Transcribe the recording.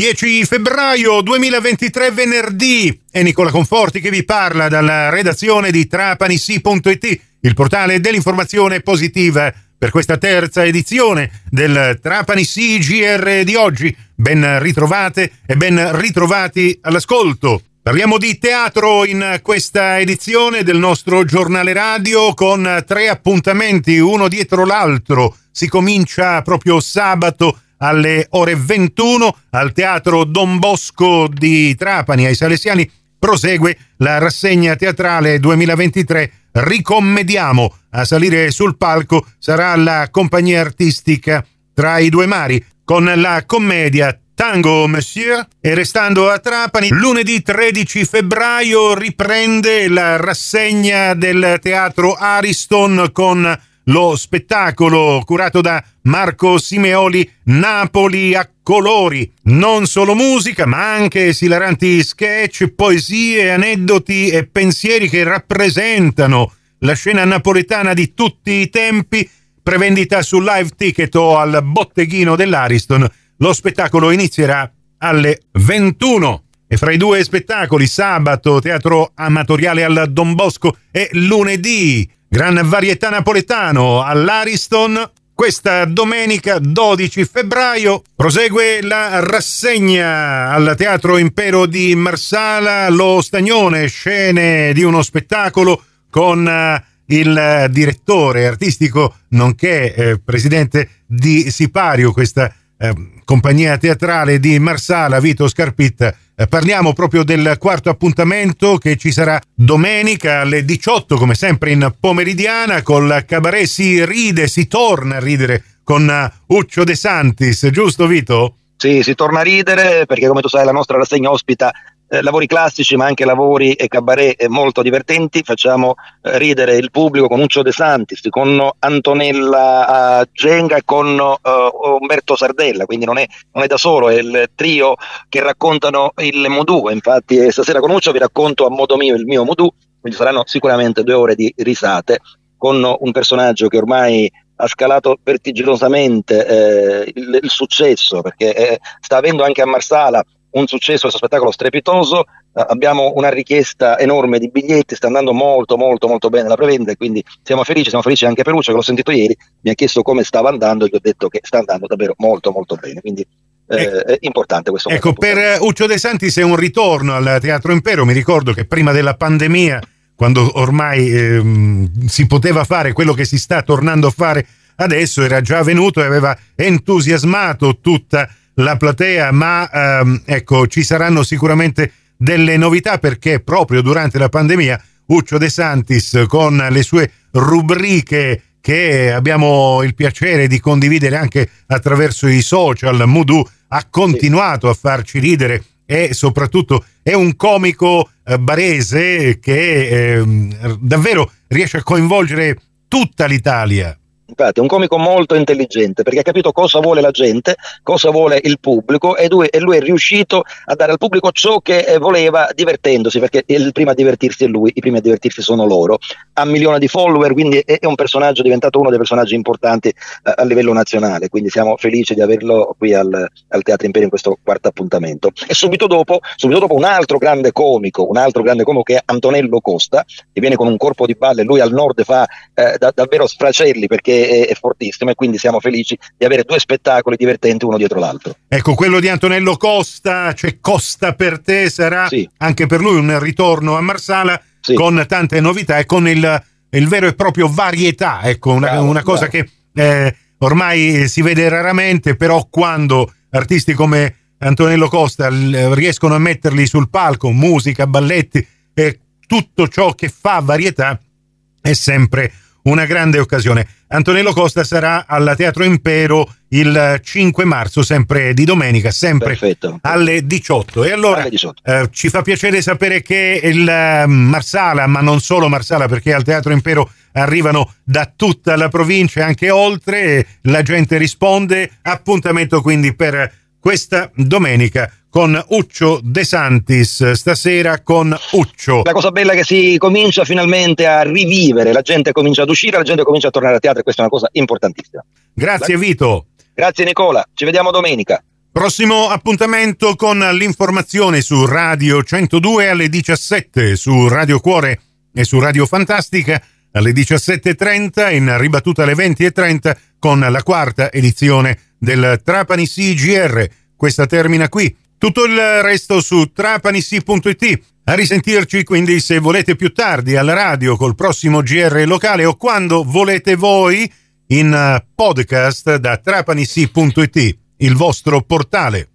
10 febbraio 2023 venerdì è Nicola Conforti che vi parla dalla redazione di trapanissi.it, il portale dell'informazione positiva per questa terza edizione del Trapani CGR di oggi. Ben ritrovate e ben ritrovati all'ascolto. Parliamo di teatro in questa edizione del nostro giornale radio con tre appuntamenti uno dietro l'altro. Si comincia proprio sabato alle ore 21 al Teatro Don Bosco di Trapani ai Salesiani. Prosegue la rassegna teatrale 2023 Ricommediamo. A salire sul palco sarà la compagnia artistica Tra i due mari con la commedia Tango Monsieur. E restando a Trapani, lunedì 13 febbraio riprende la rassegna del teatro Ariston con lo spettacolo curato da Marco Simeoli Napoli a colori. Non solo musica, ma anche esilaranti sketch, poesie, aneddoti e pensieri che rappresentano la scena napoletana di tutti i tempi. Prevendita su live ticket o al botteghino dell'Ariston. Lo spettacolo inizierà alle 21. E fra i due spettacoli, sabato teatro amatoriale al Don Bosco e lunedì Gran varietà napoletano all'Ariston. Questa domenica 12 febbraio prosegue la rassegna al Teatro Impero di Marsala, lo Stagnone, scene di uno spettacolo con eh, il direttore artistico nonché eh, presidente di Sipario, questa compagnia teatrale di Marsala, Vito Scarpitta eh, parliamo proprio del quarto appuntamento che ci sarà domenica alle 18, come sempre in pomeridiana, col cabaret si ride, si torna a ridere con eh, Uccio De Santis, giusto Vito? Sì, si torna a ridere perché come tu sai la nostra rassegna ospita eh, lavori classici ma anche lavori e cabaret molto divertenti, facciamo eh, ridere il pubblico con Uccio De Santis, con Antonella uh, Genga e con uh, Umberto Sardella, quindi non è, non è, da solo, è il trio che raccontano il Modu, infatti eh, stasera con Uccio vi racconto a modo mio il mio Modu, quindi saranno sicuramente due ore di risate con un personaggio che ormai ha scalato vertiginosamente eh, il, il, successo perché eh, sta avendo anche a Marsala un successo, questo spettacolo strepitoso, uh, abbiamo una richiesta enorme di biglietti, sta andando molto molto molto bene la prevenda e quindi siamo felici, siamo felici anche per Lucio che l'ho sentito ieri, mi ha chiesto come stava andando e gli ho detto che sta andando davvero molto molto bene, quindi eh, ecco. è importante questo. Ecco, per Uccio De Santis è un ritorno al Teatro Impero, mi ricordo che prima della pandemia, quando ormai ehm, si poteva fare quello che si sta tornando a fare adesso, era già venuto e aveva entusiasmato tutta la platea, ma ehm, ecco, ci saranno sicuramente delle novità perché proprio durante la pandemia Uccio De Santis con le sue rubriche che abbiamo il piacere di condividere anche attraverso i social, Mudu ha continuato a farci ridere e soprattutto è un comico eh, barese che eh, davvero riesce a coinvolgere tutta l'Italia. Infatti è un comico molto intelligente perché ha capito cosa vuole la gente, cosa vuole il pubblico e lui, e lui è riuscito a dare al pubblico ciò che eh, voleva divertendosi perché il primo a divertirsi è lui, i primi a divertirsi sono loro. Ha milioni di follower, quindi è, è un personaggio, è diventato uno dei personaggi importanti eh, a livello nazionale, quindi siamo felici di averlo qui al, al Teatro Imperio in questo quarto appuntamento. E subito dopo, subito dopo un altro grande comico, un altro grande comico che è Antonello Costa, che viene con un corpo di balle, lui al nord fa eh, da, davvero sfracelli perché è, è, fortissimo e quindi siamo felici di avere due spettacoli divertenti uno dietro l'altro. Ecco, quello di Antonello Costa, cioè Costa per te sarà sì. anche per lui un ritorno a Marsala sì. con tante novità e con il, il, vero e proprio varietà, ecco, una, bravo, una cosa bravo. che eh, ormai si vede raramente, però quando artisti come Antonello Costa riescono a metterli sul palco, musica, balletti e tutto ciò che fa varietà è sempre una grande occasione. Antonello Costa sarà al Teatro Impero il 5 marzo, sempre di domenica, sempre Perfetto. alle 18. E allora 18. Eh, ci fa piacere sapere che il eh, Marsala, ma non solo Marsala, perché al Teatro Impero arrivano da tutta la provincia e anche oltre, la gente risponde. Appuntamento quindi per questa domenica con Uccio De Santis, stasera con Uccio. La cosa bella è che si comincia finalmente a rivivere, la gente comincia ad uscire, la gente comincia a tornare a teatro e questa è una cosa importantissima. Grazie Vito. Grazie Nicola, ci vediamo domenica. Prossimo appuntamento con l'informazione su Radio 102 alle 17, su Radio Cuore e su Radio Fantastica alle 17.30, in ribattuta alle 20.30 con la quarta edizione del Trapani CGR. Questa termina qui. Tutto il resto su trapanissi.it. A risentirci quindi se volete più tardi alla radio col prossimo GR locale o quando volete voi in podcast da trapanissi.it il vostro portale.